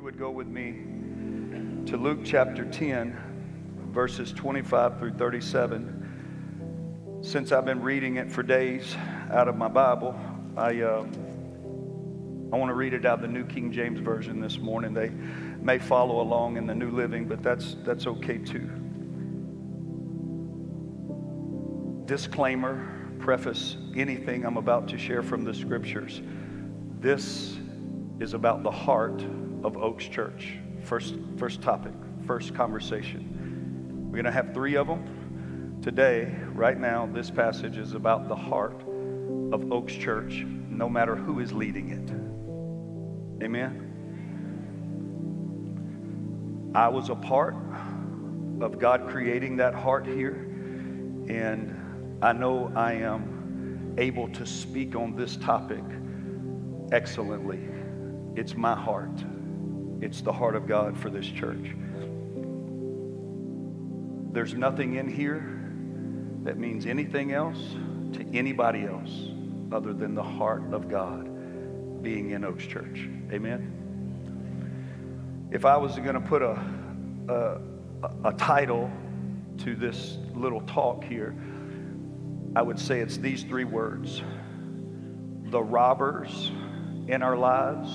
you would go with me to Luke chapter 10, verses 25 through 37. Since I've been reading it for days out of my Bible, I, uh, I want to read it out of the New King James Version this morning. They may follow along in the New Living, but that's, that's okay too. Disclaimer, preface anything I'm about to share from the scriptures. This is about the heart of Oaks Church. First, first topic, first conversation. We're going to have three of them. Today, right now, this passage is about the heart of Oaks Church, no matter who is leading it. Amen. I was a part of God creating that heart here, and I know I am able to speak on this topic excellently. It's my heart. It's the heart of God for this church. There's nothing in here that means anything else to anybody else other than the heart of God being in Oaks Church. Amen. If I was going to put a, a, a title to this little talk here, I would say it's these three words the robbers in our lives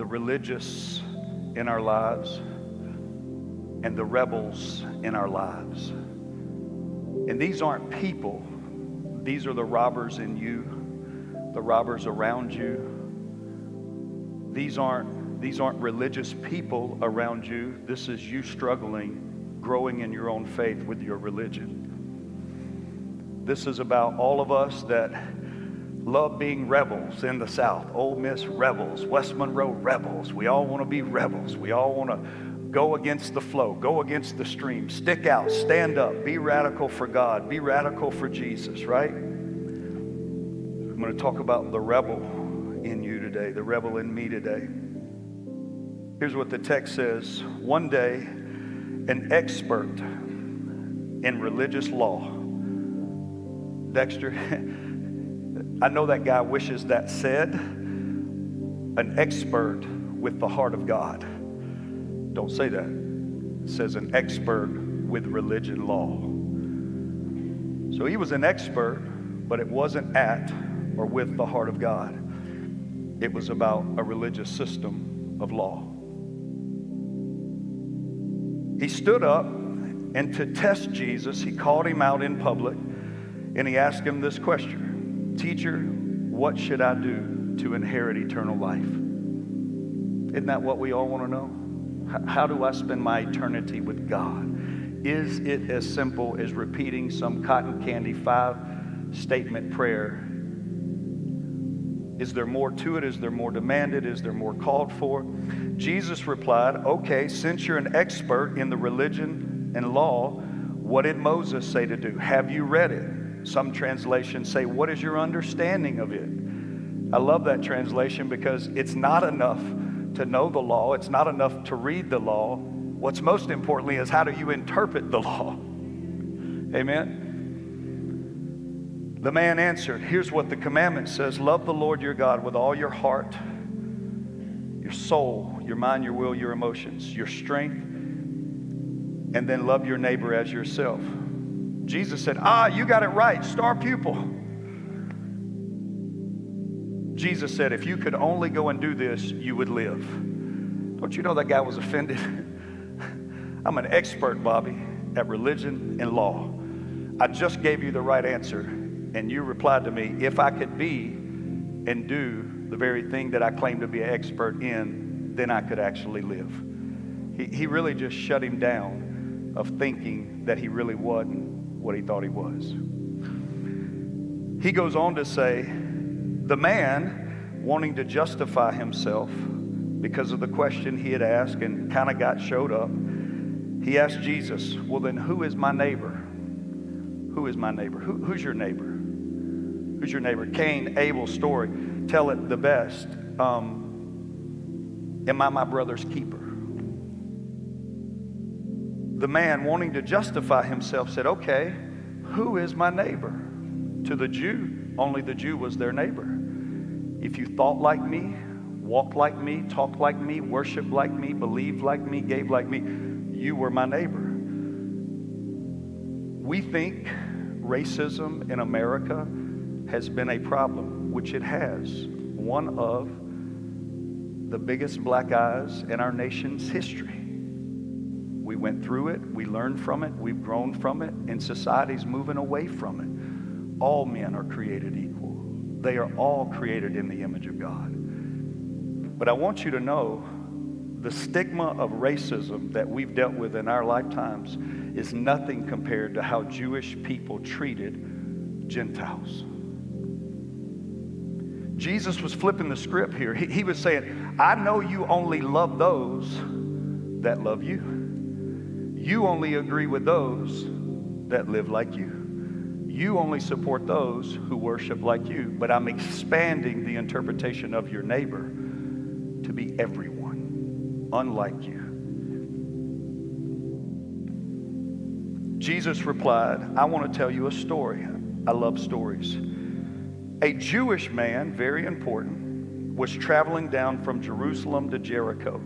the religious in our lives and the rebels in our lives. And these aren't people, these are the robbers in you, the robbers around you. These aren't, these aren't religious people around you. This is you struggling, growing in your own faith with your religion. This is about all of us that love being rebels in the South. Ole Miss rebels, West Monroe rebels. We all want to be rebels. We all want to go against the flow, go against the stream, stick out, stand up, be radical for God, be radical for Jesus, right? I'm going to talk about the rebel in you today, the rebel in me today. Here's what the text says One day, an expert in religious law, Dexter, I know that guy wishes that said, an expert with the heart of God. Don't say that. It says an expert with religion law. So he was an expert, but it wasn't at or with the heart of God. It was about a religious system of law. He stood up, and to test Jesus, he called him out in public and he asked him this question Teacher, what should I do to inherit eternal life? Isn't that what we all want to know? How do I spend my eternity with God? Is it as simple as repeating some cotton candy five statement prayer? Is there more to it? Is there more demanded? Is there more called for? Jesus replied, Okay, since you're an expert in the religion and law, what did Moses say to do? Have you read it? Some translations say, What is your understanding of it? I love that translation because it's not enough to know the law, it's not enough to read the law. What's most importantly is how do you interpret the law? Amen. The man answered, Here's what the commandment says Love the Lord your God with all your heart, your soul, your mind, your will, your emotions, your strength, and then love your neighbor as yourself. Jesus said, Ah, you got it right, star pupil. Jesus said, If you could only go and do this, you would live. Don't you know that guy was offended? I'm an expert, Bobby, at religion and law. I just gave you the right answer, and you replied to me, If I could be and do the very thing that I claim to be an expert in, then I could actually live. He, he really just shut him down of thinking that he really wasn't what he thought he was. He goes on to say, the man wanting to justify himself because of the question he had asked and kind of got showed up, he asked Jesus, Well, then who is my neighbor? Who is my neighbor? Who, who's your neighbor? Who's your neighbor? Cain, Abel's story. Tell it the best. Um, am I my brother's keeper? The man wanting to justify himself said, Okay, who is my neighbor? To the Jew, only the Jew was their neighbor. If you thought like me, walked like me, talked like me, worshiped like me, believed like me, gave like me, you were my neighbor. We think racism in America has been a problem, which it has. One of the biggest black eyes in our nation's history. We went through it, we learned from it, we've grown from it, and society's moving away from it. All men are created equal, they are all created in the image of God. But I want you to know the stigma of racism that we've dealt with in our lifetimes is nothing compared to how Jewish people treated Gentiles. Jesus was flipping the script here. He, he was saying, I know you only love those that love you. You only agree with those that live like you. You only support those who worship like you. But I'm expanding the interpretation of your neighbor to be everyone, unlike you. Jesus replied, I want to tell you a story. I love stories. A Jewish man, very important, was traveling down from Jerusalem to Jericho.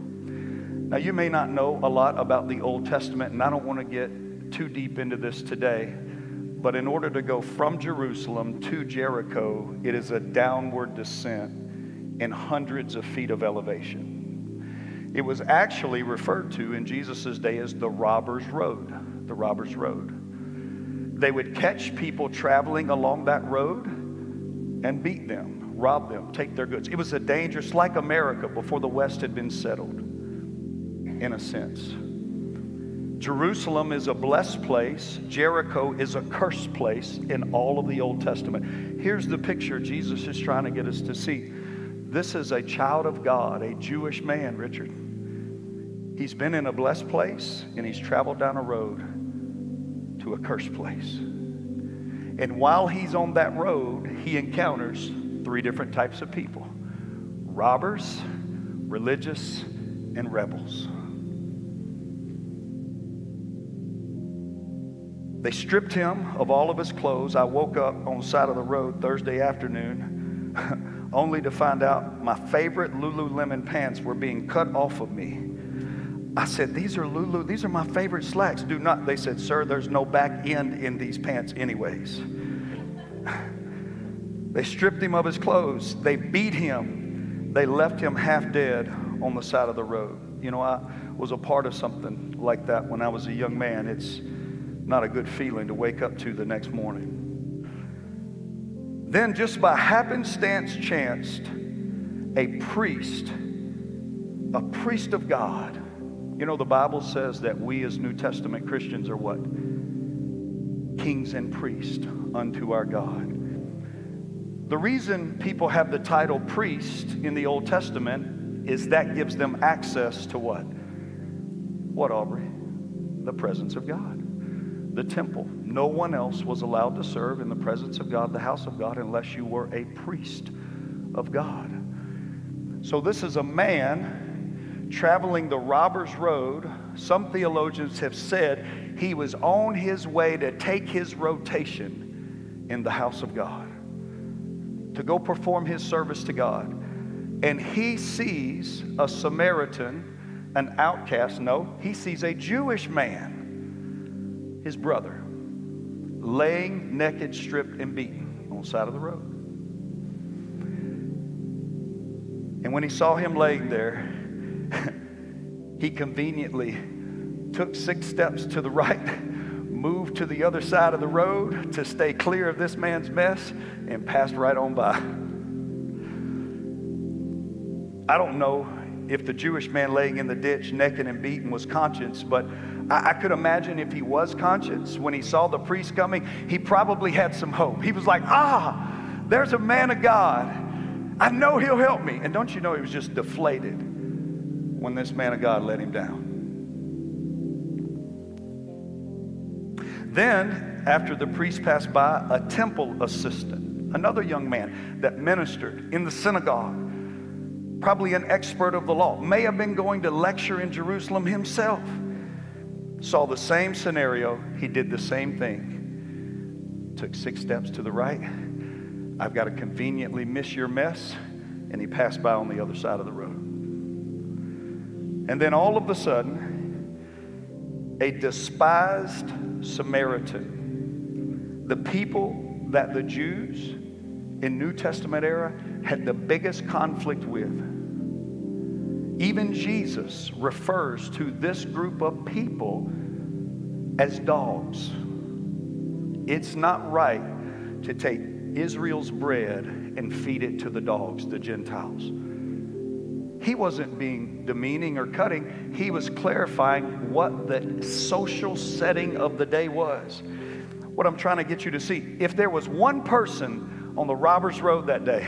Now, you may not know a lot about the Old Testament, and I don't want to get too deep into this today, but in order to go from Jerusalem to Jericho, it is a downward descent in hundreds of feet of elevation. It was actually referred to in Jesus' day as the Robber's Road. The Robber's Road. They would catch people traveling along that road and beat them, rob them, take their goods. It was a dangerous, like America before the West had been settled, in a sense. Jerusalem is a blessed place. Jericho is a cursed place in all of the Old Testament. Here's the picture Jesus is trying to get us to see. This is a child of God, a Jewish man, Richard. He's been in a blessed place and he's traveled down a road to a cursed place. And while he's on that road, he encounters three different types of people robbers, religious, and rebels. They stripped him of all of his clothes. I woke up on the side of the road Thursday afternoon only to find out my favorite Lululemon pants were being cut off of me. I said, These are Lulu, these are my favorite slacks. Do not, they said, Sir, there's no back end in these pants, anyways. they stripped him of his clothes, they beat him, they left him half dead on the side of the road. You know, I was a part of something like that when I was a young man. It's not a good feeling to wake up to the next morning. Then, just by happenstance, chanced a priest, a priest of God, you know, the Bible says that we as New Testament Christians are what? Kings and priests unto our God. The reason people have the title priest in the Old Testament is that gives them access to what? What, Aubrey? The presence of God. The temple. No one else was allowed to serve in the presence of God, the house of God, unless you were a priest of God. So, this is a man traveling the robber's road. Some theologians have said he was on his way to take his rotation in the house of God, to go perform his service to God. And he sees a Samaritan, an outcast. No, he sees a Jewish man, his brother, laying naked, stripped, and beaten on the side of the road. And when he saw him laying there, he conveniently took six steps to the right, moved to the other side of the road to stay clear of this man's mess, and passed right on by. I don't know if the Jewish man laying in the ditch, naked and beaten, was conscious, but I, I, could imagine if he was conscious, when he saw the priest coming, he probably had some hope. He was like, ah, there's a man of God. I know he'll help me. And don't you know he was just deflated when this man of God let him down. Then, after the priest passed by, a temple assistant, another young man that ministered in the synagogue, probably an expert of the law, may have been going to lecture in Jerusalem himself, saw the same scenario. He did the same thing. Took six steps to the right. I've got to conveniently miss your mess and he passed by on the other side of the road. And then all of a sudden, a despised Samaritan, the people that the Jews in New Testament era had the biggest conflict with. Even Jesus refers to this group of people as dogs. It's not right to take Israel's bread and feed it to the dogs, the Gentiles. He wasn't being demeaning or cutting, he was clarifying what the social setting of the day was. What I'm trying to get you to see if there was one person on the Robbers Road that day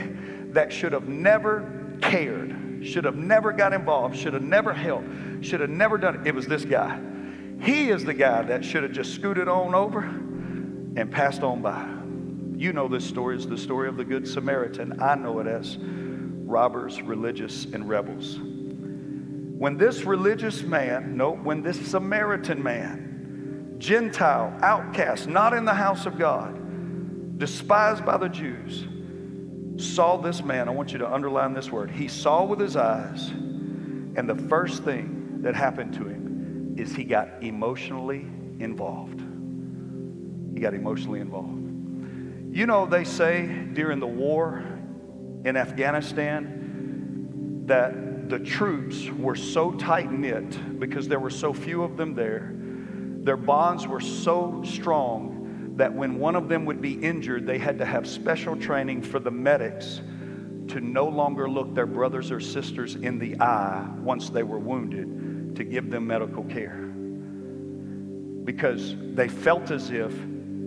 that should have never cared, should have never got involved, should have never helped, should have never done it, it was this guy. He is the guy that should have just scooted on over and passed on by. You know this story is the story of the Good Samaritan. I know it as robbers, religious, and rebels. When this religious man, no, when this Samaritan man, Gentile, outcast, not in the house of God, despised by the Jews, saw this man, I want you to underline this word. He saw with his eyes, and the first thing that happened to him is he got emotionally involved. He got emotionally involved. You know, they say during the war in Afghanistan that the troops were so tight knit because there were so few of them there. Their bonds were so strong that when one of them would be injured, they had to have special training for the medics to no longer look their brothers or sisters in the eye once they were wounded to give them medical care. Because they felt as if,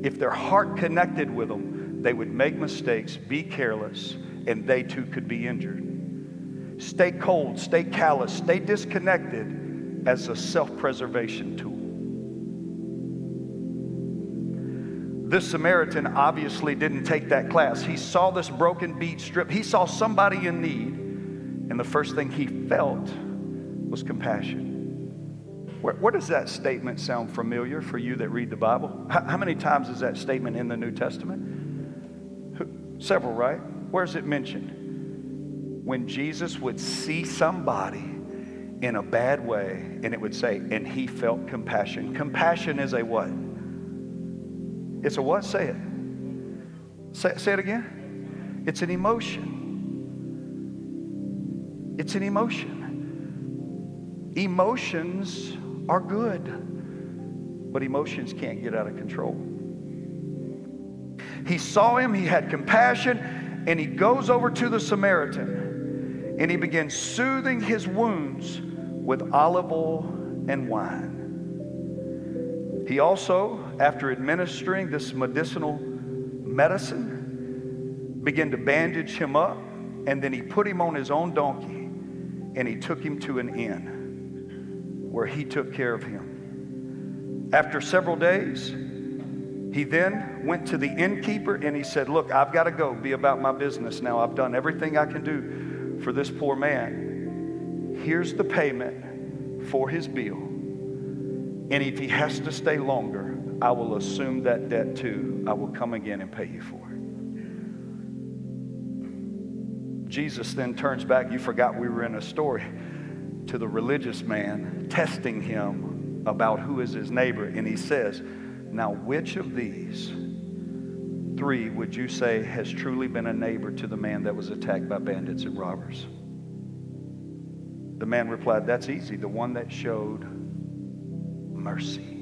if their heart connected with them, they would make mistakes, be careless, and they too could be injured. Stay cold, stay callous, stay disconnected as a self preservation tool. This Samaritan obviously didn't take that class. He saw this broken, beat, strip. He saw somebody in need, and the first thing he felt was compassion. Where, where does that statement sound familiar for you that read the Bible? How, how many times is that statement in the New Testament? Several, right? Where's it mentioned? When Jesus would see somebody in a bad way, and it would say, and he felt compassion. Compassion is a what? It's a what? Say it. Say, say it again. It's an emotion. It's an emotion. Emotions are good, but emotions can't get out of control. He saw him, he had compassion, and he goes over to the Samaritan and he begins soothing his wounds with olive oil and wine. He also, after administering this medicinal medicine, began to bandage him up, and then he put him on his own donkey and he took him to an inn where he took care of him. After several days, he then went to the innkeeper and he said, Look, I've got to go be about my business now. I've done everything I can do for this poor man. Here's the payment for his bill. And if he has to stay longer, I will assume that debt too. I will come again and pay you for it. Jesus then turns back. You forgot we were in a story to the religious man, testing him about who is his neighbor. And he says, Now, which of these three would you say has truly been a neighbor to the man that was attacked by bandits and robbers? The man replied, That's easy. The one that showed mercy.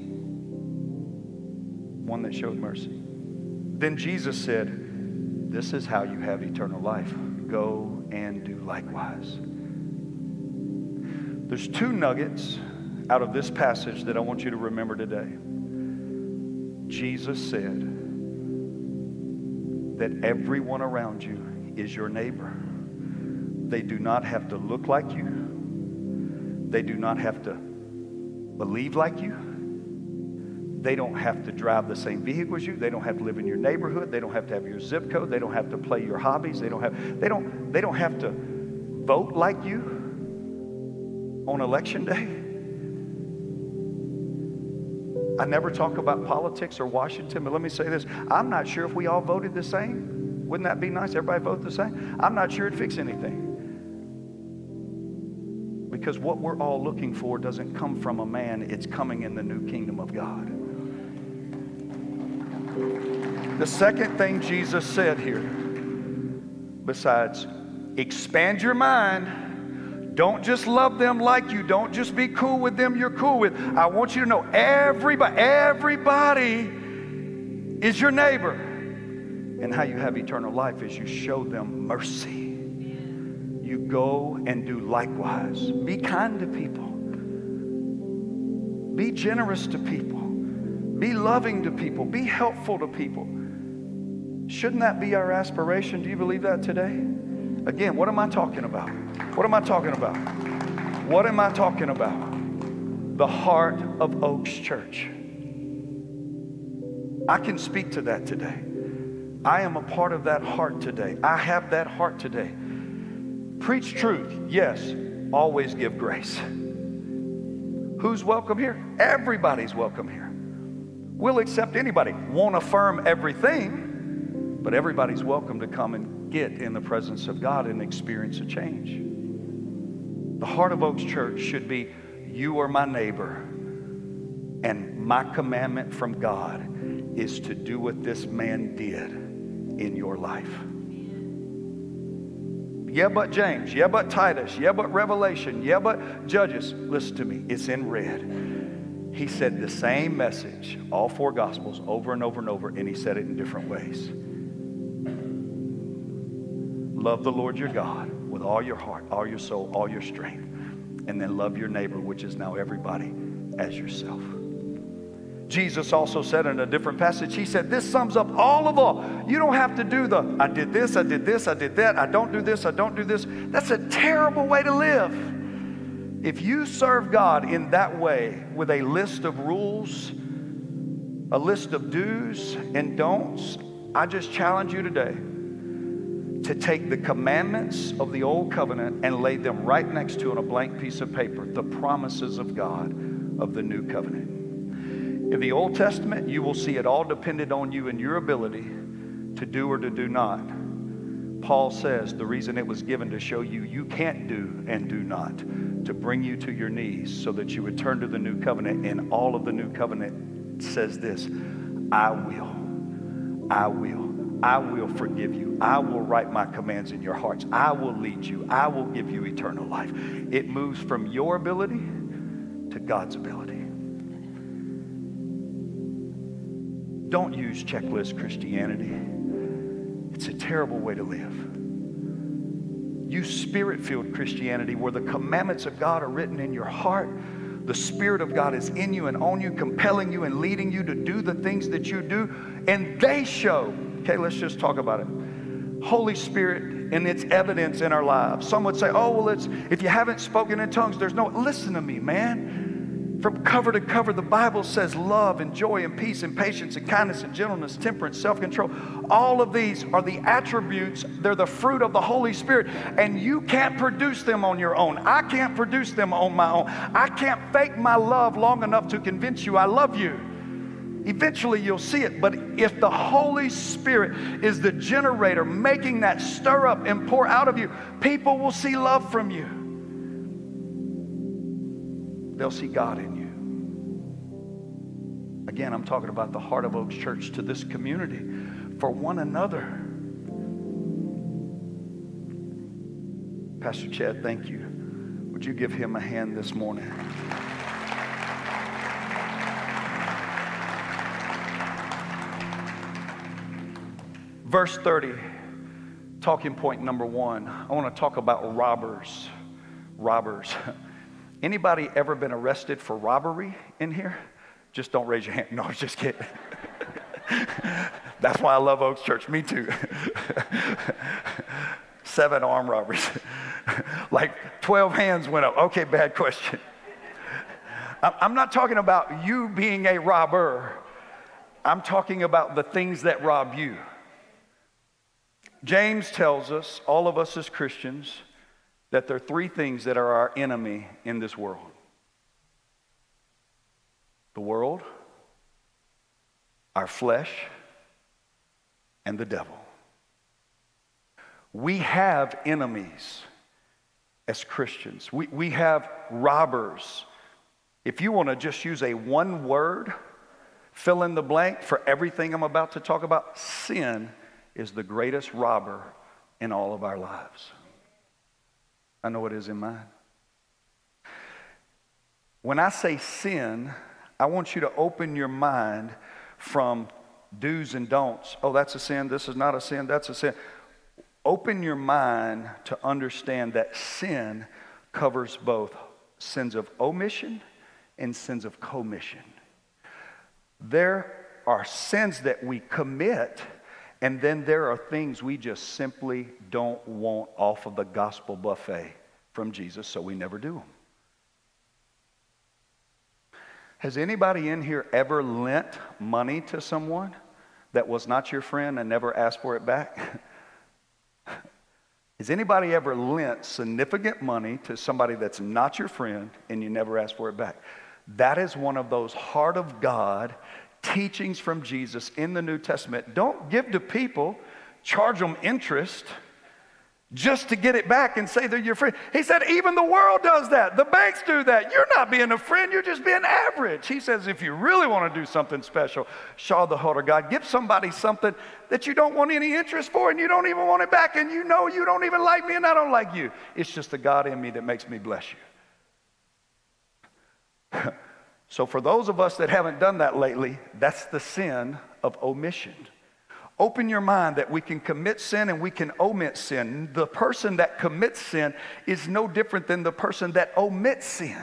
One that showed mercy. Then Jesus said, This is how you have eternal life. Go and do likewise. There's two nuggets out of this passage that I want you to remember today. Jesus said that everyone around you is your neighbor. They do not have to look like you. They do not have to believe like you. They don't have to drive the same vehicle as you. They don't have to live in your neighborhood. They don't have to have your zip code. They don't have to play your hobbies. They don't have they don't they don't have to vote like you on election day. I never talk about politics or Washington, but let me say this. I'm not sure if we all voted the same. Wouldn't that be nice? Everybody vote the same? I'm not sure it'd fix anything. Because what we're all looking for doesn't come from a man, it's coming in the new kingdom of God. The second thing Jesus said here, besides expand your mind, don't just love them like you, don't just be cool with them you're cool with. I want you to know everybody, everybody is your neighbor. And how you have eternal life is you show them mercy. You go and do likewise. Be kind to people. Be generous to people. Be loving to people. Be helpful to people. Shouldn't that be our aspiration? Do you believe that today? Again, what am I talking about? What am I talking about? What am I talking about? The heart of Oaks Church. I can speak to that today. I am a part of that heart today. I have that heart today. Preach truth, yes. Always give grace. Who's welcome here? Everybody's welcome here. We'll accept anybody. Won't affirm everything, but everybody's welcome to come and get in the presence of God and experience a change. The heart of Oaks Church should be you are my neighbor, and my commandment from God is to do what this man did in your life. Yeah, but James. Yeah, but Titus. Yeah, but Revelation. Yeah, but Judges. Listen to me, it's in red. He said the same message, all four Gospels, over and over and over, and he said it in different ways. Love the Lord your God with all your heart, all your soul, all your strength, and then love your neighbor, which is now everybody, as yourself. Jesus also said in a different passage, He said, This sums up all of all. You don't have to do the, I did this, I did this, I did that, I don't do this, I don't do this. That's a terrible way to live. If you serve God in that way with a list of rules, a list of do's and don'ts, I just challenge you today to take the commandments of the old covenant and lay them right next to on a blank piece of paper the promises of God of the new covenant. In the Old Testament, you will see it all depended on you and your ability to do or to do not. Paul says the reason it was given to show you you can't do and do not, to bring you to your knees so that you would turn to the new covenant. And all of the new covenant says this I will, I will, I will forgive you. I will write my commands in your hearts. I will lead you. I will give you eternal life. It moves from your ability to God's ability. Don't use checklist Christianity. It's a terrible way to live. Use spirit filled Christianity where the commandments of God are written in your heart. The Spirit of God is in you and on you, compelling you and leading you to do the things that you do. And they show, okay, let's just talk about it. Holy Spirit and its evidence in our lives. Some would say, oh, well, it's, if you haven't spoken in tongues, there's no, listen to me, man. From cover to cover, the Bible says love and joy and peace and patience and kindness and gentleness, temperance, self control. All of these are the attributes, they're the fruit of the Holy Spirit, and you can't produce them on your own. I can't produce them on my own. I can't fake my love long enough to convince you I love you. Eventually, you'll see it. But if the Holy Spirit is the generator making that stir up and pour out of you, people will see love from you they'll see God in you. Again, I'm talking about the heart of Oaks Church to this community for one another. Pastor Chad, thank you. Would you give him a hand this morning? Verse 30, talking point number one. I want to talk about robbers. Robbers. Anybody ever been arrested for robbery in here? Just don't raise your hand. No, I was just kidding. That's why I love Oaks Church. Me too. Seven armed robberies. like 12 hands went up. Okay, bad question. I'm not talking about you being a robber. I'm talking about the things that rob you. James tells us, all of us as Christians, that there are three things that are our enemy in this world the world, our flesh, and the devil. We have enemies as Christians, we, we have robbers. If you want to just use a one word, fill in the blank for everything I'm about to talk about, sin is the greatest robber in all of our lives. I know it is in mine. When I say sin, I want you to open your mind from do's and don'ts. Oh, that's a sin. This is not a sin. That's a sin. Open your mind to understand that sin covers both sins of omission and sins of commission. There are sins that we commit, and then there are things we just simply don't want off of the gospel buffet from Jesus, so we never do them. Has anybody in here ever lent money to someone that was not your friend and never asked for it back? Has anybody ever lent significant money to somebody that's not your friend and you never asked for it back? That is one of those heart of God teachings from Jesus in the New Testament. Don't give to people, charge them interest just to get it back and say they're your friend. He said, even the world does that. The banks do that. You're not being a friend, you're just being average. He says, if you really want to do something special, show the of God. Give somebody something that you don't want any interest for and you don't even want it back and you know you don't even like me and I don't like you. It's just the God in me that makes me bless you. so, for those of us that haven't done that lately, that's the sin of omission. Open your mind that we can commit sin and we can omit sin. The person that commits sin is no different than the person that omits sin.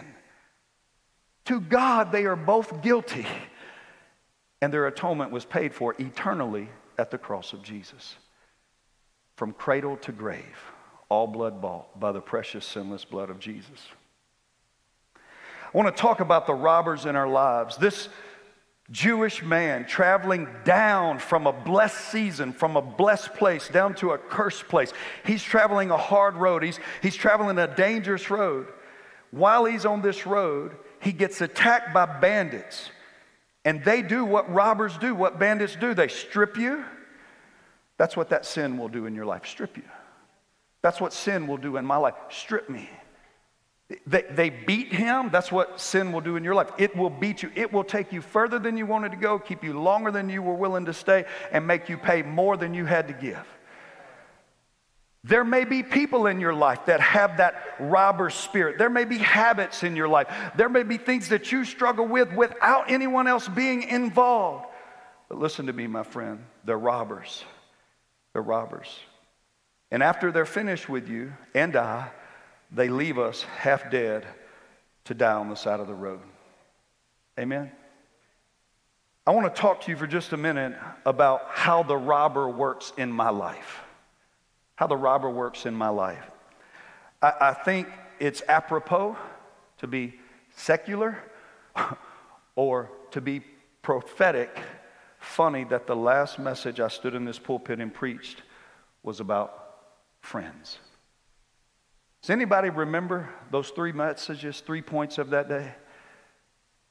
To God, they are both guilty, and their atonement was paid for eternally at the cross of Jesus. From cradle to grave, all blood bought by the precious, sinless blood of Jesus. I want to talk about the robbers in our lives. This Jewish man traveling down from a blessed season, from a blessed place down to a cursed place. He's traveling a hard road, he's, he's traveling a dangerous road. While he's on this road, he gets attacked by bandits. And they do what robbers do, what bandits do. They strip you. That's what that sin will do in your life strip you. That's what sin will do in my life strip me. They, they beat him. That's what sin will do in your life. It will beat you. It will take you further than you wanted to go, keep you longer than you were willing to stay, and make you pay more than you had to give. There may be people in your life that have that robber spirit. There may be habits in your life. There may be things that you struggle with without anyone else being involved. But listen to me, my friend. They're robbers. They're robbers. And after they're finished with you and I, they leave us half dead to die on the side of the road. Amen? I want to talk to you for just a minute about how the robber works in my life. How the robber works in my life. I, I think it's apropos to be secular or to be prophetic funny that the last message I stood in this pulpit and preached was about friends. Does anybody remember those three messages, three points of that day?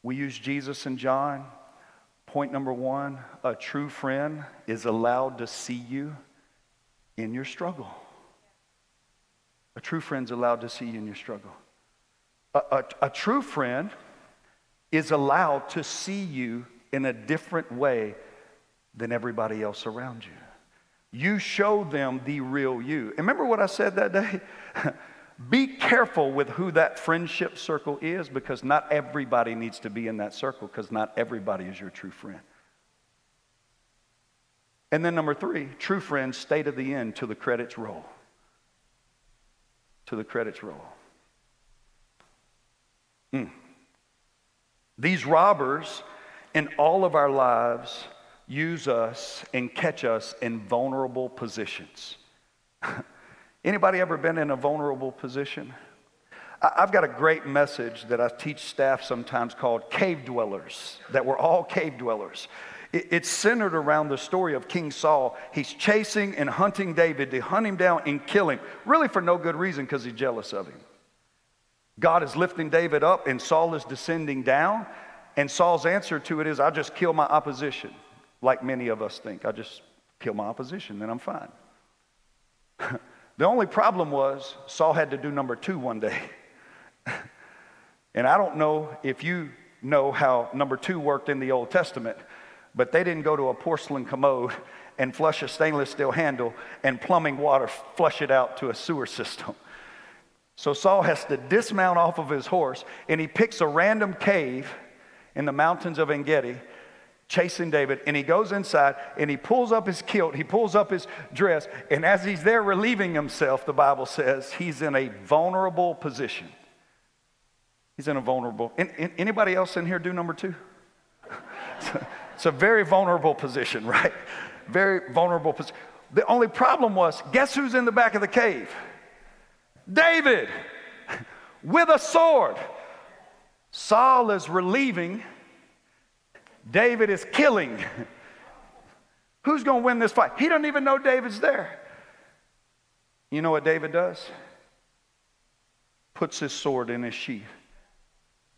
We used Jesus and John. Point number one a true friend is allowed to see you in your struggle. A true friend's allowed to see you in your struggle. A, a, a true friend is allowed to see you in a different way than everybody else around you. You show them the real you. And remember what I said that day? Be careful with who that friendship circle is because not everybody needs to be in that circle because not everybody is your true friend. And then, number three, true friends stay to the end till the credits roll. To the credits roll. Mm. These robbers in all of our lives use us and catch us in vulnerable positions. Anybody ever been in a vulnerable position? I've got a great message that I teach staff sometimes called Cave Dwellers, that we're all cave dwellers. It's centered around the story of King Saul. He's chasing and hunting David to hunt him down and kill him, really for no good reason because he's jealous of him. God is lifting David up and Saul is descending down. And Saul's answer to it is, I'll just kill my opposition, like many of us think. i just kill my opposition, then I'm fine. the only problem was Saul had to do number two one day. and I don't know if you know how number two worked in the Old Testament, but they didn't go to a porcelain commode and flush a stainless steel handle and plumbing water flush it out to a sewer system. So Saul has to dismount off of his horse and he picks a random cave in the mountains of Engedi chasing David, and he goes inside and he pulls up his kilt, he pulls up his dress, and as he's there relieving himself, the Bible says he's in a vulnerable position. He's in a vulnerable. anybody else in here do number two? it's a very vulnerable position, right? Very vulnerable position. The only problem was, guess who's in the back of the cave? David with a sword. Saul is relieving David is killing. Who's going to win this fight? He doesn't even know David's there. You know what David does? Puts his sword in his sheath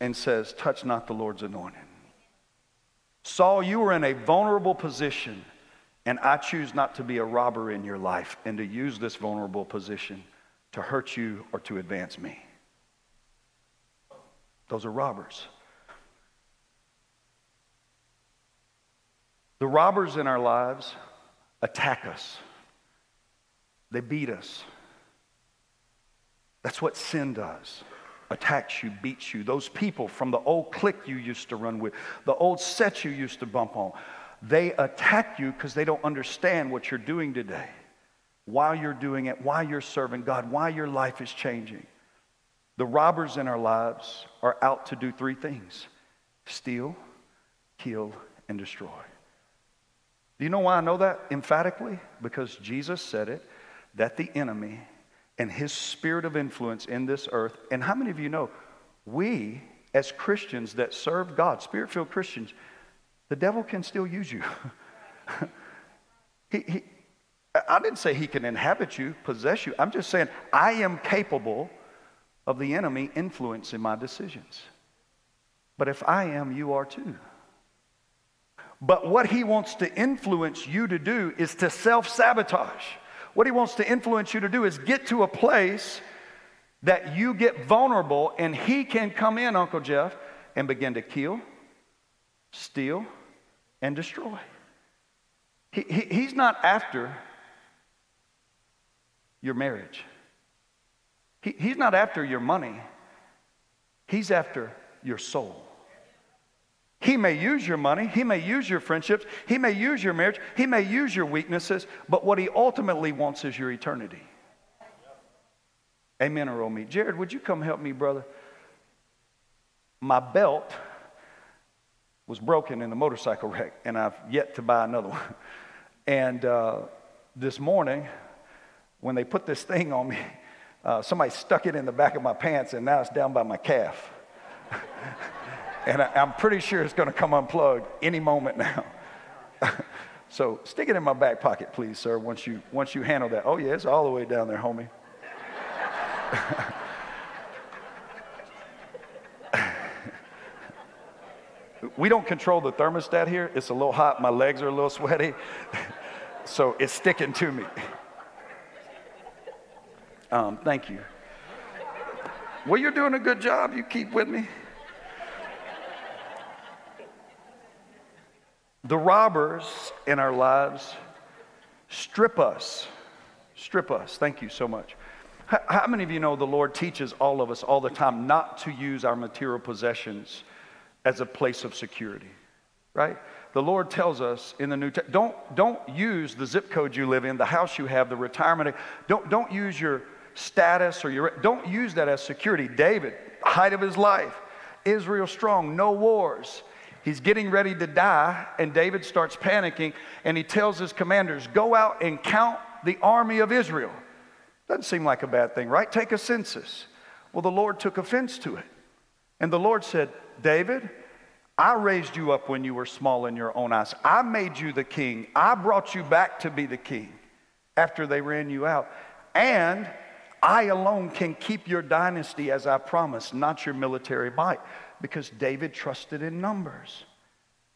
and says, Touch not the Lord's anointed. Saul, you are in a vulnerable position, and I choose not to be a robber in your life and to use this vulnerable position to hurt you or to advance me. Those are robbers. The robbers in our lives attack us, they beat us. That's what sin does attacks you, beats you. Those people from the old clique you used to run with, the old set you used to bump on, they attack you because they don't understand what you're doing today, why you're doing it, why you're serving God, why your life is changing. The robbers in our lives are out to do three things steal, kill, and destroy. Do you know why I know that emphatically? Because Jesus said it that the enemy and his spirit of influence in this earth, and how many of you know we as Christians that serve God, spirit filled Christians, the devil can still use you. he, he, I didn't say he can inhabit you, possess you. I'm just saying I am capable of the enemy influencing my decisions. But if I am, you are too. But what he wants to influence you to do is to self sabotage. What he wants to influence you to do is get to a place that you get vulnerable and he can come in, Uncle Jeff, and begin to kill, steal, and destroy. He, he, he's not after your marriage, he, he's not after your money, he's after your soul. He may use your money, he may use your friendships, he may use your marriage, he may use your weaknesses, but what he ultimately wants is your eternity. Amen or oh me. Jared, would you come help me, brother? My belt was broken in a motorcycle wreck, and I've yet to buy another one. And uh, this morning, when they put this thing on me, uh, somebody stuck it in the back of my pants, and now it's down by my calf. and I, am pretty sure it's going to come unplugged any moment now. so stick it in my back pocket, please, sir, once you, once you handle that. Oh, yeah, it's all the way down there, homie. we don't control the thermostat here. It's a little hot. My legs are a little sweaty. so it's sticking to me. Um, thank you. Well, you're doing a good job. You keep with me. The robbers in our lives strip us. Strip us. Thank you so much. How many of you know the Lord teaches all of us all the time not to use our material possessions as a place of security? Right? The Lord tells us in the New Testament, don't, don't use the zip code you live in, the house you have, the retirement. Don't, don't use your status or your, don't use that as security. David, height of his life, Israel strong, no wars. He's getting ready to die, and David starts panicking, and he tells his commanders, Go out and count the army of Israel. Doesn't seem like a bad thing, right? Take a census. Well, the Lord took offense to it. And the Lord said, David, I raised you up when you were small in your own eyes. I made you the king. I brought you back to be the king after they ran you out. And I alone can keep your dynasty as I promised, not your military might because David trusted in numbers.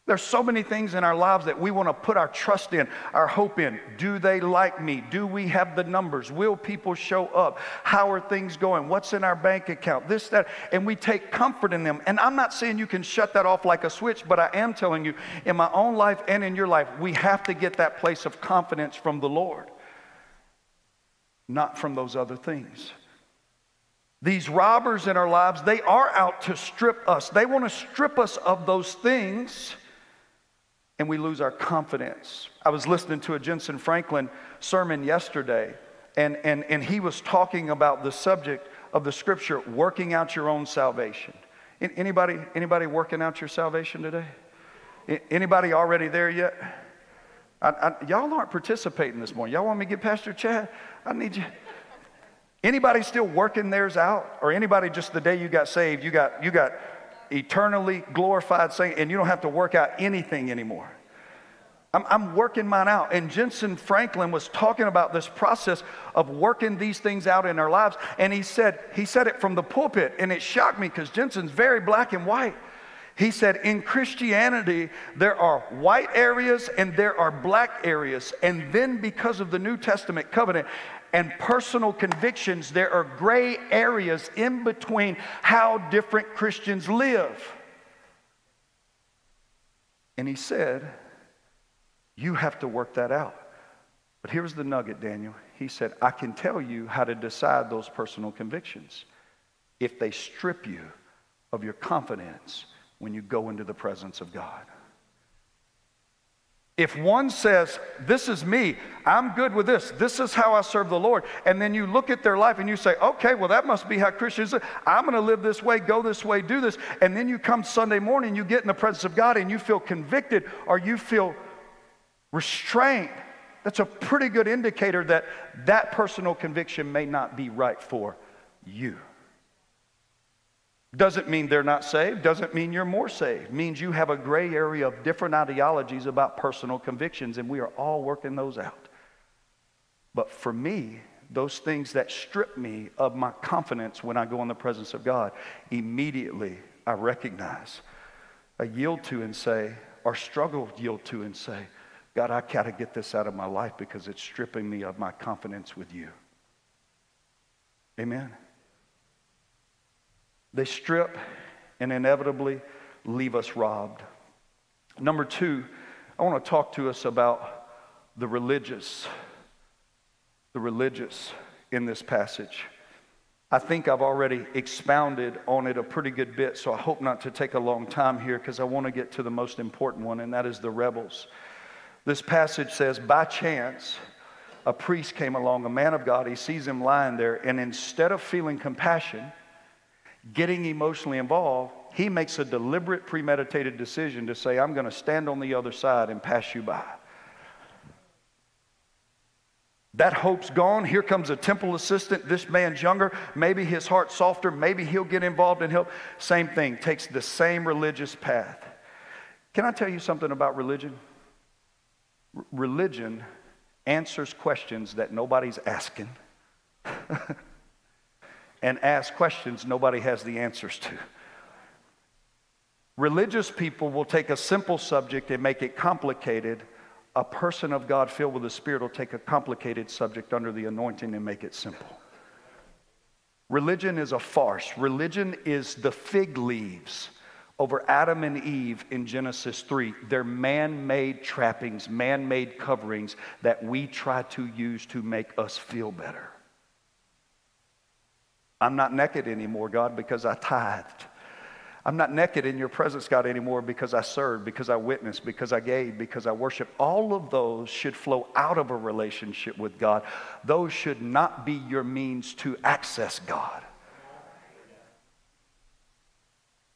There's so many things in our lives that we want to put our trust in, our hope in. Do they like me? Do we have the numbers? Will people show up? How are things going? What's in our bank account? This, that. And we take comfort in them. And I'm not saying you can shut that off like a switch, but I am telling you, in my own life and in your life, we have to get that place of confidence from the Lord, not from those other things. These robbers in our lives, they are out to strip us. They want to strip us of those things and we lose our confidence. I was listening to a Jentezen Franklin sermon yesterday, and, and, and he was talking about the subject of the scripture, working out your own salvation. Anybody, anybody working out your salvation today? Anybody already there yet? I, I, y'all aren't participating this morning. Y'all want me to get Pastor Chad? I need you. Anybody still working theirs out? Or anybody just the day you got saved, you got, you got eternally glorified saint, and you don't have to work out anything anymore. I'm, I'm, working mine out. And Jentezen Franklin was talking about this process of working these things out in our lives. And he said, he said it from the pulpit, and it shocked me because Jentezen's very black and white. He said, in Christianity, there are white areas and there are black areas. And then, because of the New Testament covenant, and personal convictions, there are gray areas in between how different Christians live. And he said, You have to work that out. But here's the nugget, Daniel. He said, I can tell you how to decide those personal convictions if they strip you of your confidence when you go into the presence of God. If one says, This is me, I'm good with this, this is how I serve the Lord, and then you look at their life and you say, Okay, well, that must be how Christians are. I'm going to live this way, go this way, do this. And then you come Sunday morning, you get in the presence of God and you feel convicted or you feel restrained. That's a pretty good indicator that that personal conviction may not be right for you. Doesn't mean they're not saved, doesn't mean you're more saved. Means you have a gray area of different ideologies about personal convictions, and we are all working those out. But for me, those things that strip me of my confidence when I go in the presence of God, immediately I recognize, I yield to and say, or struggle yield to and say, God, I got to get this out of my life because it's stripping me of my confidence with you. Amen. They strip and inevitably leave us robbed. Number two, I want to talk to us about the religious. The religious in this passage. I think I've already expounded on it a pretty good bit, so I hope not to take a long time here because I want to get to the most important one, and that is the rebels. This passage says, By chance, a priest came along, a man of God. He sees him lying there, and instead of feeling compassion, getting emotionally involved, he makes a deliberate, premeditated decision to say, I'm going to stand on the other side and pass you by. That hope's gone. Here comes a temple assistant. This man's younger. Maybe his heart's softer. Maybe he'll get involved and help. Same thing, takes the same religious path. Can I tell you something about religion? R- religion answers questions that nobody's asking. and ask questions nobody has the answers to. Religious people will take a simple subject and make it complicated. A person of God filled with the Spirit will take a complicated subject under the anointing and make it simple. Religion is a farce. Religion is the fig leaves over Adam and Eve in Genesis 3. They're man made trappings, man made coverings that we try to use to make us feel better. I'm not naked anymore, God, because I tithed. I'm not naked in your presence, God, anymore because I served, because I witnessed, because I gave, because I worshiped. All of those should flow out of a relationship with God. Those should not be your means to access God.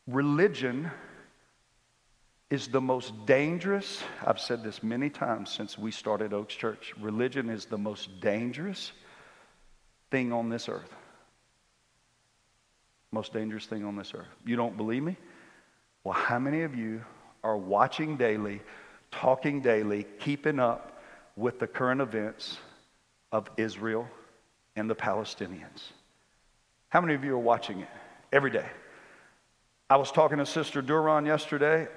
Religion is the most dangerous, I've said this many times since we started Oaks Church. Religion is the most dangerous thing on this earth. Most dangerous thing on this earth. You don't believe me? Well, how many of you are watching daily, talking daily, keeping up with the current events of Israel and the Palestinians? How many of you are watching it every day? I was talking to Sister Duran yesterday,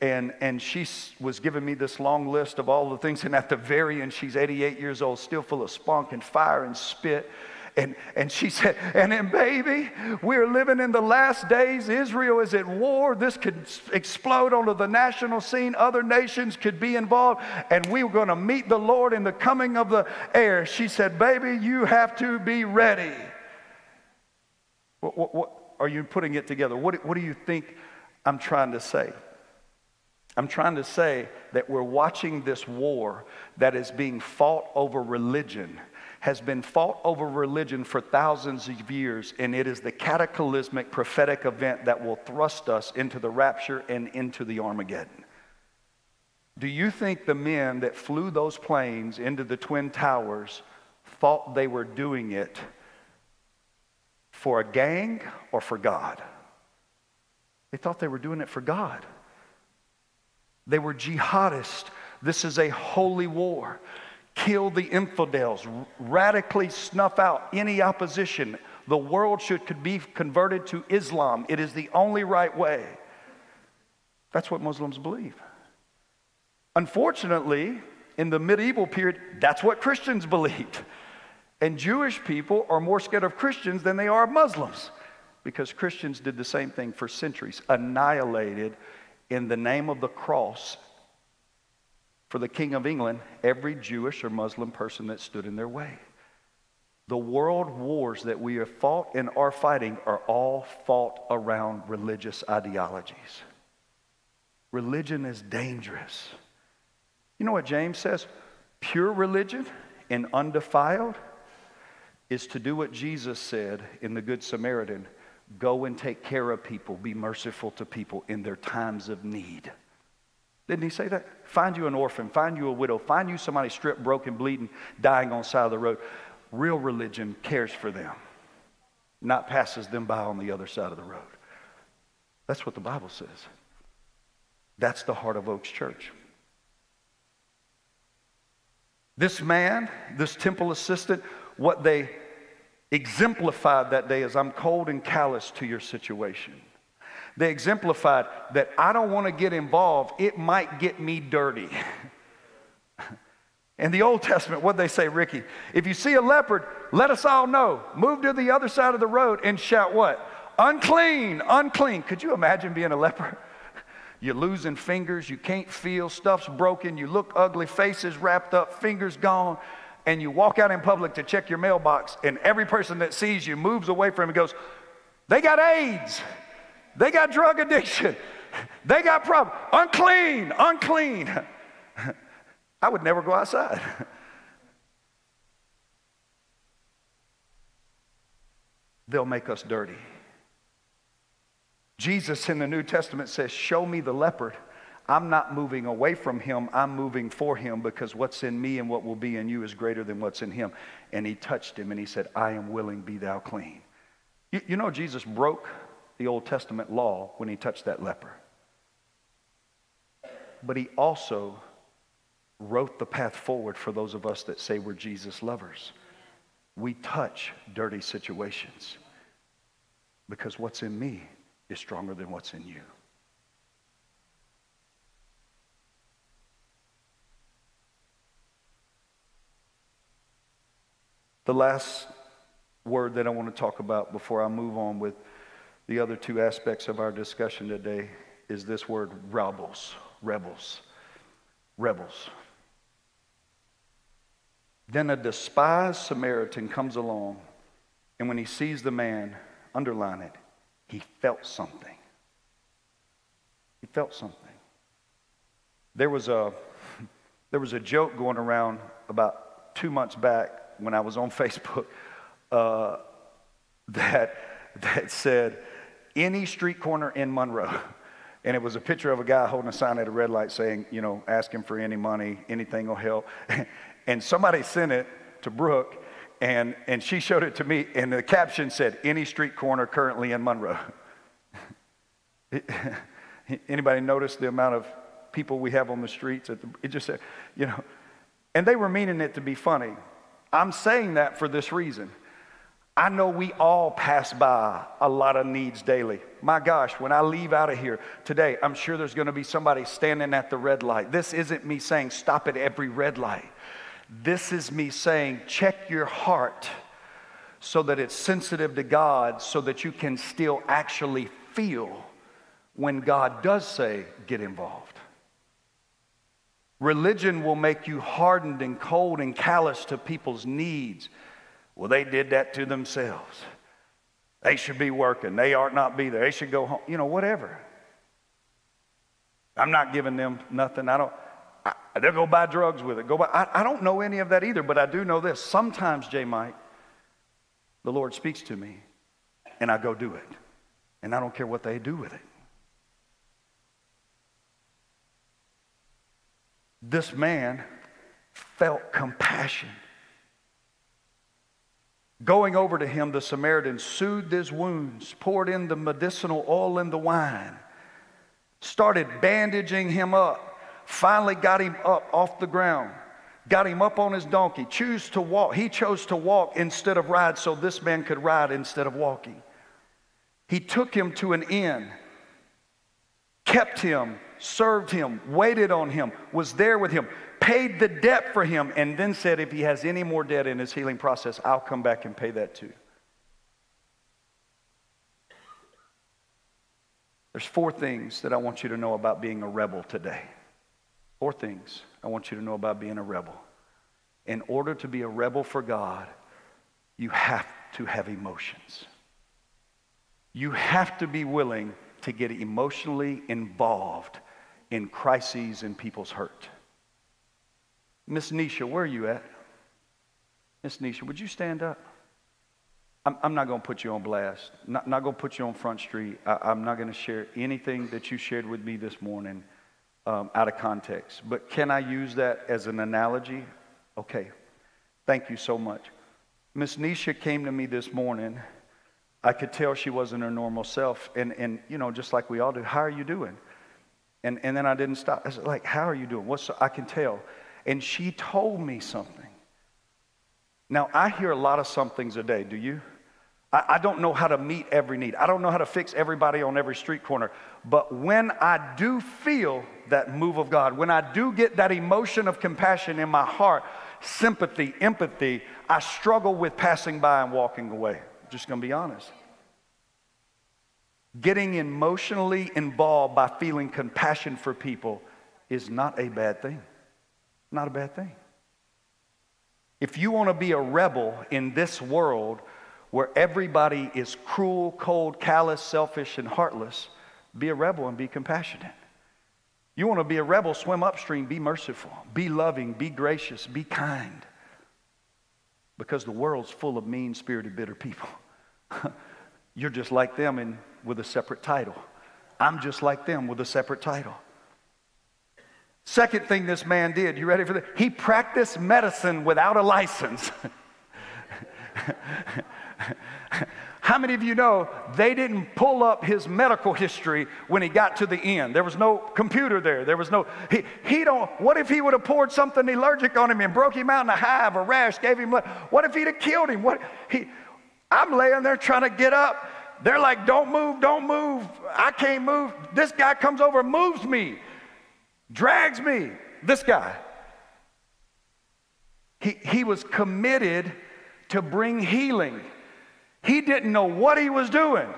and, and she was giving me this long list of all the things. And at the very end, she's 88 years old, still full of spunk and fire and spit. And, and she said, and then, baby, we're living in the last days. Israel is at war. This could explode onto the national scene. Other nations could be involved. And we were going to meet the Lord in the coming of the air. She said, baby, you have to be ready. What, what, what are you putting it together? What, what do you think I'm trying to say? I'm trying to say that we're watching this war that is being fought over religion, has been fought over religion for thousands of years, and it is the cataclysmic prophetic event that will thrust us into the rapture and into the Armageddon. Do you think the men that flew those planes into the Twin Towers thought they were doing it for a gang or for God? They thought they were doing it for God. They were jihadists. This is a holy war. Kill the infidels, radically snuff out any opposition. The world should be converted to Islam. It is the only right way. That's what Muslims believe. Unfortunately, in the medieval period, that's what Christians believed. And Jewish people are more scared of Christians than they are of Muslims because Christians did the same thing for centuries, annihilated in the name of the cross for the King of England every Jewish or Muslim person that stood in their way. The world wars that we have fought and are fighting are all fought around religious ideologies. Religion is dangerous. You know what James says? Pure religion and undefiled is to do what Jesus said in the Good Samaritan Go and take care of people, be merciful to people in their times of need. Didn't he say that? Find you an orphan, find you a widow, find you somebody stripped, broken, bleeding, dying on the side of the road. Real religion cares for them, not passes them by on the other side of the road. That's what the Bible says. That's the heart of Oaks Church. This man, this temple assistant, what they exemplified that day is I'm cold and callous to your situation. They exemplified that I don't want to get involved, it might get me dirty. In the Old Testament, what they say, Ricky? If you see a leopard, let us all know. Move to the other side of the road and shout what? Unclean, unclean. Could you imagine being a leper? You're losing fingers, you can't feel, stuff's broken, you look ugly, faces wrapped up, fingers gone and you walk out in public to check your mailbox, and every person that sees you moves away from him and goes, They got AIDS. They got drug addiction. They got problems. Unclean, unclean. I would never go outside. They'll make us dirty. Jesus in the New Testament says, Show me the leopard I'm not moving away from him, I'm moving for him because what's in me and what will be in you is greater than what's in him. And he touched him and he said, I am willing, be thou clean. You, you know, Jesus broke the Old Testament law when he touched that leper. But he also wrote the path forward for those of us that say we're Jesus lovers. We touch dirty situations because what's in me is stronger than what's in you. The last word that I want to talk about before I move on with the other two aspects of our discussion today is this word rebels. Rebels. Rebels. Then a despised Samaritan comes along, and when he sees the man, underline it, he felt something. He felt something. There was a, there was a joke going around about two months back when I was on Facebook uh, that, that said, any street corner in Monroe. And it was a picture of a guy holding a sign at a red light saying, you know, ask him for any money, anything will help. and somebody sent it to Brooke, and, and she showed it to me, and the caption said, any street corner currently in Monroe. Anybody notice the amount of people we have on the streets? It just said, you know, and they were meaning it to be funny. I'm saying that for this reason. I know we all pass by a lot of needs daily. My gosh, when I leave out of here today, I'm sure there's going to be somebody standing at the red light. This isn't me saying stop at every red light. This is me saying check your heart so that it's sensitive to God, so that you can still actually feel when God does say, get involved. Religion will make you hardened and cold and callous to people's needs well, they did that to themselves. They should be working. They ought not be there. They should go home. You know, whatever. I'm not giving them nothing. I don't. I, they'll go buy drugs with it. Go buy. I, I don't know any of that either, but I do know this. Sometimes, J. Mike, the Lord speaks to me, and I go do it, and I don't care what they do with it. This man felt compassion Going over to him, the Samaritan soothed his wounds, poured in the medicinal oil and the wine, started bandaging him up, finally got him up off the ground, got him up on his donkey, choose to walk. He chose to walk instead of ride so this man could ride instead of walking. He took him to an inn, kept him, served him, waited on him, was there with him paid the debt for him, and then said, if he has any more debt in his healing process, I'll come back and pay that too. There's four things that I want you to know about being a rebel today. Four things I want you to know about being a rebel. In order to be a rebel for God, you have to have emotions. You have to be willing to get emotionally involved in crises and people's hurt. Miss Nisha, where are you at? Miss Nisha, would you stand up? I'm, I'm not going to put you on blast. Not, not going to put you on Front Street. I, am not going to share anything that you shared with me this morning um, out of context. But can I use that as an analogy? Okay. Thank you so much. Miss Nisha came to me this morning. I could tell she wasn't her normal self. And, and you know, just like we all do, how are you doing? And, and then I didn't stop. I said, like, how are you doing? What's, I can tell and she told me something. Now, I hear a lot of somethings a day, do you? I, I don't know how to meet every need. I don't know how to fix everybody on every street corner. But when I do feel that move of God, when I do get that emotion of compassion in my heart, sympathy, empathy, I struggle with passing by and walking away. I'm just gonna be honest. Getting emotionally involved by feeling compassion for people is not a bad thing. Not a bad thing. If you want to be a rebel in this world where everybody is cruel, cold, callous, selfish, and heartless, be a rebel and be compassionate. You want to be a rebel, swim upstream, be merciful, be loving, be gracious, be kind. Because the world's full of mean spirited, bitter people. You're just like them and with a separate title. I'm just like them with a separate title. Second thing this man did, you ready for this? He practiced medicine without a license. How many of you know they didn't pull up his medical history when he got to the end? There was no computer there. There was no, he, he don't, what if he would have poured something allergic on him and broke him out in a hive or rash, gave him, what if he'd have killed him? What, he, I'm laying there trying to get up. They're like, don't move, don't move. I can't move. This guy comes over moves me drags me. This guy. He, he was committed to bring healing. He didn't know what he was doing.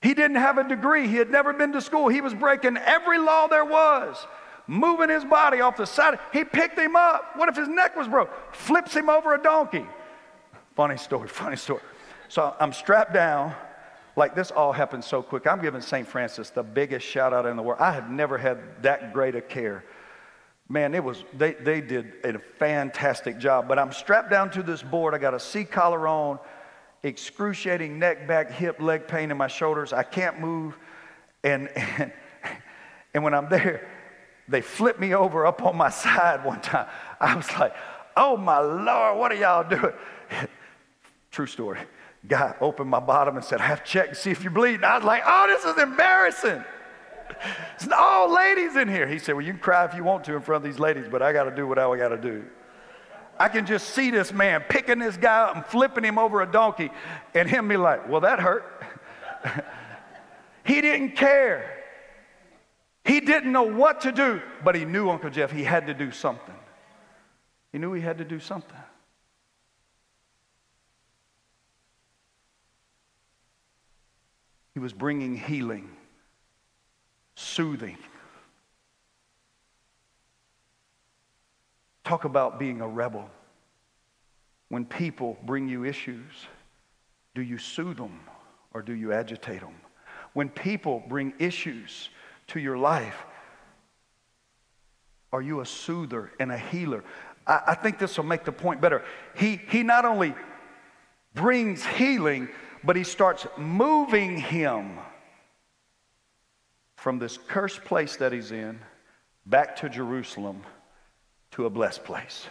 He didn't have a degree. He had never been to school. He was breaking every law there was, moving his body off the side. He picked him up. What if his neck was broke? Flips him over a donkey. Funny story, funny story. So I'm strapped down. Like this all happened so quick. I'm giving St. Francis the biggest shout out in the world. I have never had that great a care. Man, it was they, they did a fantastic job. But I'm strapped down to this board. I got a C collar on, excruciating neck, back, hip, leg pain in my shoulders. I can't move. And and, and when I'm there, they flipped me over up on my side one time. I was like, oh my Lord, what are y'all doing? True story guy opened my bottom and said, I have to check and see if you're bleeding. I was like, oh, this is embarrassing. It's all ladies in here. He said, Well, you can cry if you want to in front of these ladies, but I got to do what I got to do. I can just see this man picking this guy up and flipping him over a donkey and him be like, well, that hurt. he didn't care. He didn't know what to do, but he knew, Uncle Jeff, he had to do something. He knew he had to do something. He was bringing healing, soothing. Talk about being a rebel. When people bring you issues, do you soothe them or do you agitate them? When people bring issues to your life, are you a soother and a healer? I, I think this will make the point better. He, he not only brings healing, but he starts moving him from this cursed place that he's in back to Jerusalem to a blessed place.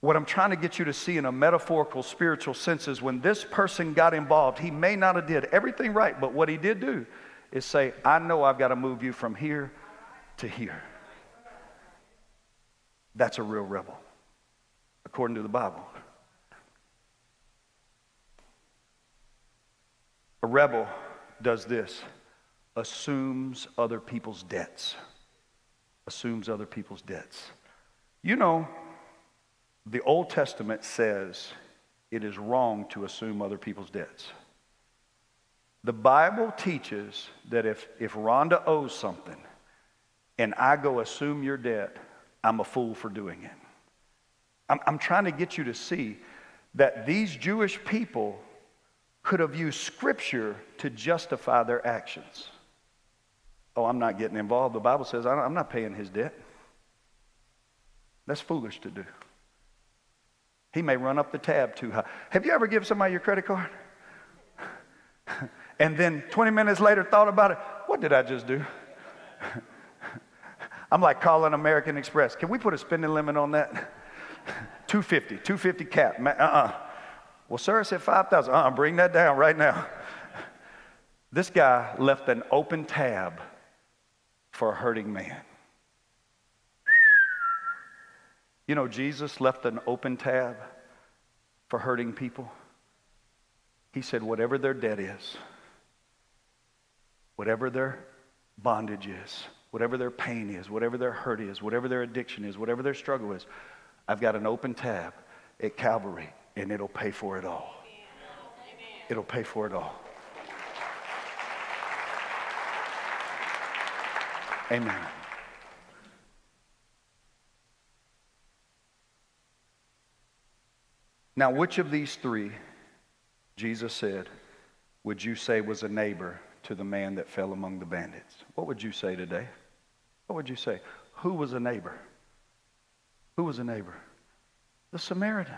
What I'm trying to get you to see in a metaphorical spiritual sense is when this person got involved, he may not have did everything right, but what he did do is say, I know I've got to move you from here to here. That's a real rebel, according to the Bible. A rebel does this assumes other people's debts. Assumes other people's debts. You know, the Old Testament says it is wrong to assume other people's debts. The Bible teaches that if, if Rhonda owes something and I go assume your debt, I'm a fool for doing it. I'm, I'm trying to get you to see that these Jewish people could have used Scripture to justify their actions. Oh, I'm not getting involved. The Bible says I'm not paying his debt. That's foolish to do. He may run up the tab too high. Have you ever given somebody your credit card? and then 20 minutes later thought about it. What did I just do? I'm like calling American Express. Can we put a spending limit on that? 250, 250 cap. Uh-uh. Well, sir, I said 5,000. Uh-uh, bring that down right now. This guy left an open tab for a hurting man. You know, Jesus left an open tab for hurting people. He said, whatever their debt is, whatever their bondage is, whatever their pain is, whatever their hurt is, whatever their addiction is, whatever their struggle is, I've got an open tab at Calvary and it'll pay for it all. It'll pay for it all. Amen. Now, which of these three, Jesus said, would you say was a neighbor to the man that fell among the bandits? What would you say today? What would you say? Who was a neighbor? Who was a neighbor? The Samaritan.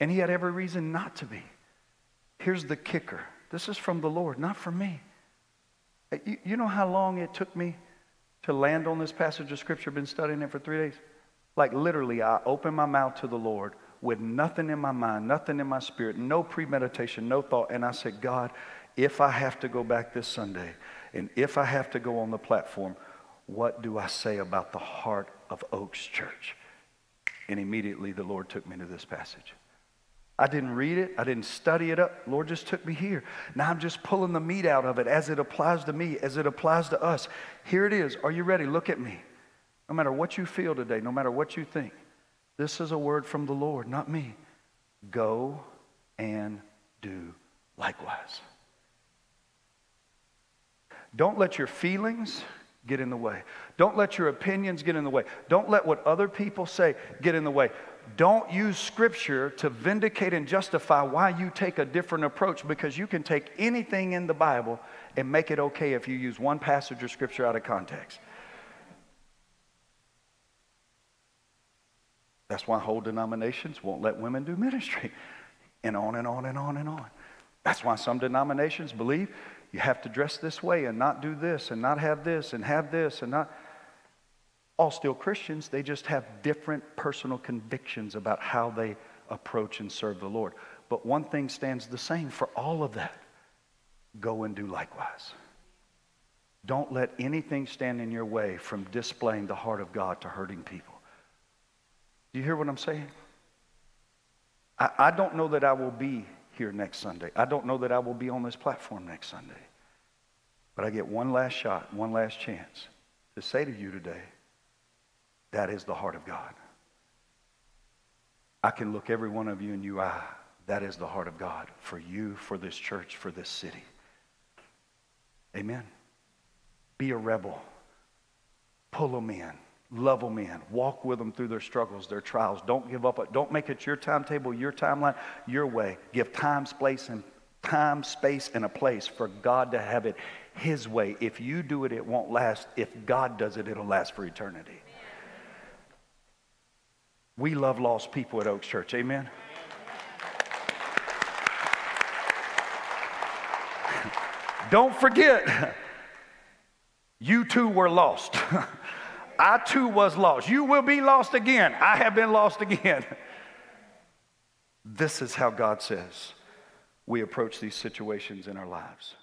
And he had every reason not to be. Here's the kicker this is from the Lord, not from me. Uh, you, you know how long it took me to land on this passage of Scripture? I've been studying it for three days. Like literally, I opened my mouth to the Lord with nothing in my mind, nothing in my spirit, no premeditation, no thought. And I said, God, if I have to go back this Sunday and if I have to go on the platform, what do I say about the heart of Oaks Church? And immediately the Lord took me to this passage. I didn't read it. I didn't study it up. Lord just took me here. Now I'm just pulling the meat out of it as it applies to me, as it applies to us. Here it is. Are you ready? Look at me. No matter what you feel today, no matter what you think, this is a word from the Lord, not me. Go and do likewise. Don't let your feelings get in the way. Don't let your opinions get in the way. Don't let what other people say get in the way don't use scripture to vindicate and justify why you take a different approach because you can take anything in the Bible and make it okay if you use one passage of scripture out of context. That's why whole denominations won't let women do ministry. And on and on and on and on. That's why some denominations believe you have to dress this way and not do this and not have this and have this and not all still Christians, they just have different personal convictions about how they approach and serve the Lord. But one thing stands the same for all of that go and do likewise. Don't let anything stand in your way from displaying the heart of God to hurting people. Do you hear what I'm saying? I, I don't know that I will be here next Sunday. I don't know that I will be on this platform next Sunday. But I get one last shot, one last chance to say to you today, that is the heart of God. I can look every one of you in your eye. That is the heart of God for you, for this church, for this city. Amen. Be a rebel. Pull them in. Love them in. Walk with them through their struggles, their trials. Don't give up. Don't make it your timetable, your timeline, your way. Give time, space, and time, space, and a place for God to have it His way. If you do it, it won't last. If God does it, it'll last for eternity. We love lost people at Oaks Church. Amen. Don't forget, you too were lost. I too was lost. You will be lost again. I have been lost again. This is how God says we approach these situations in our lives.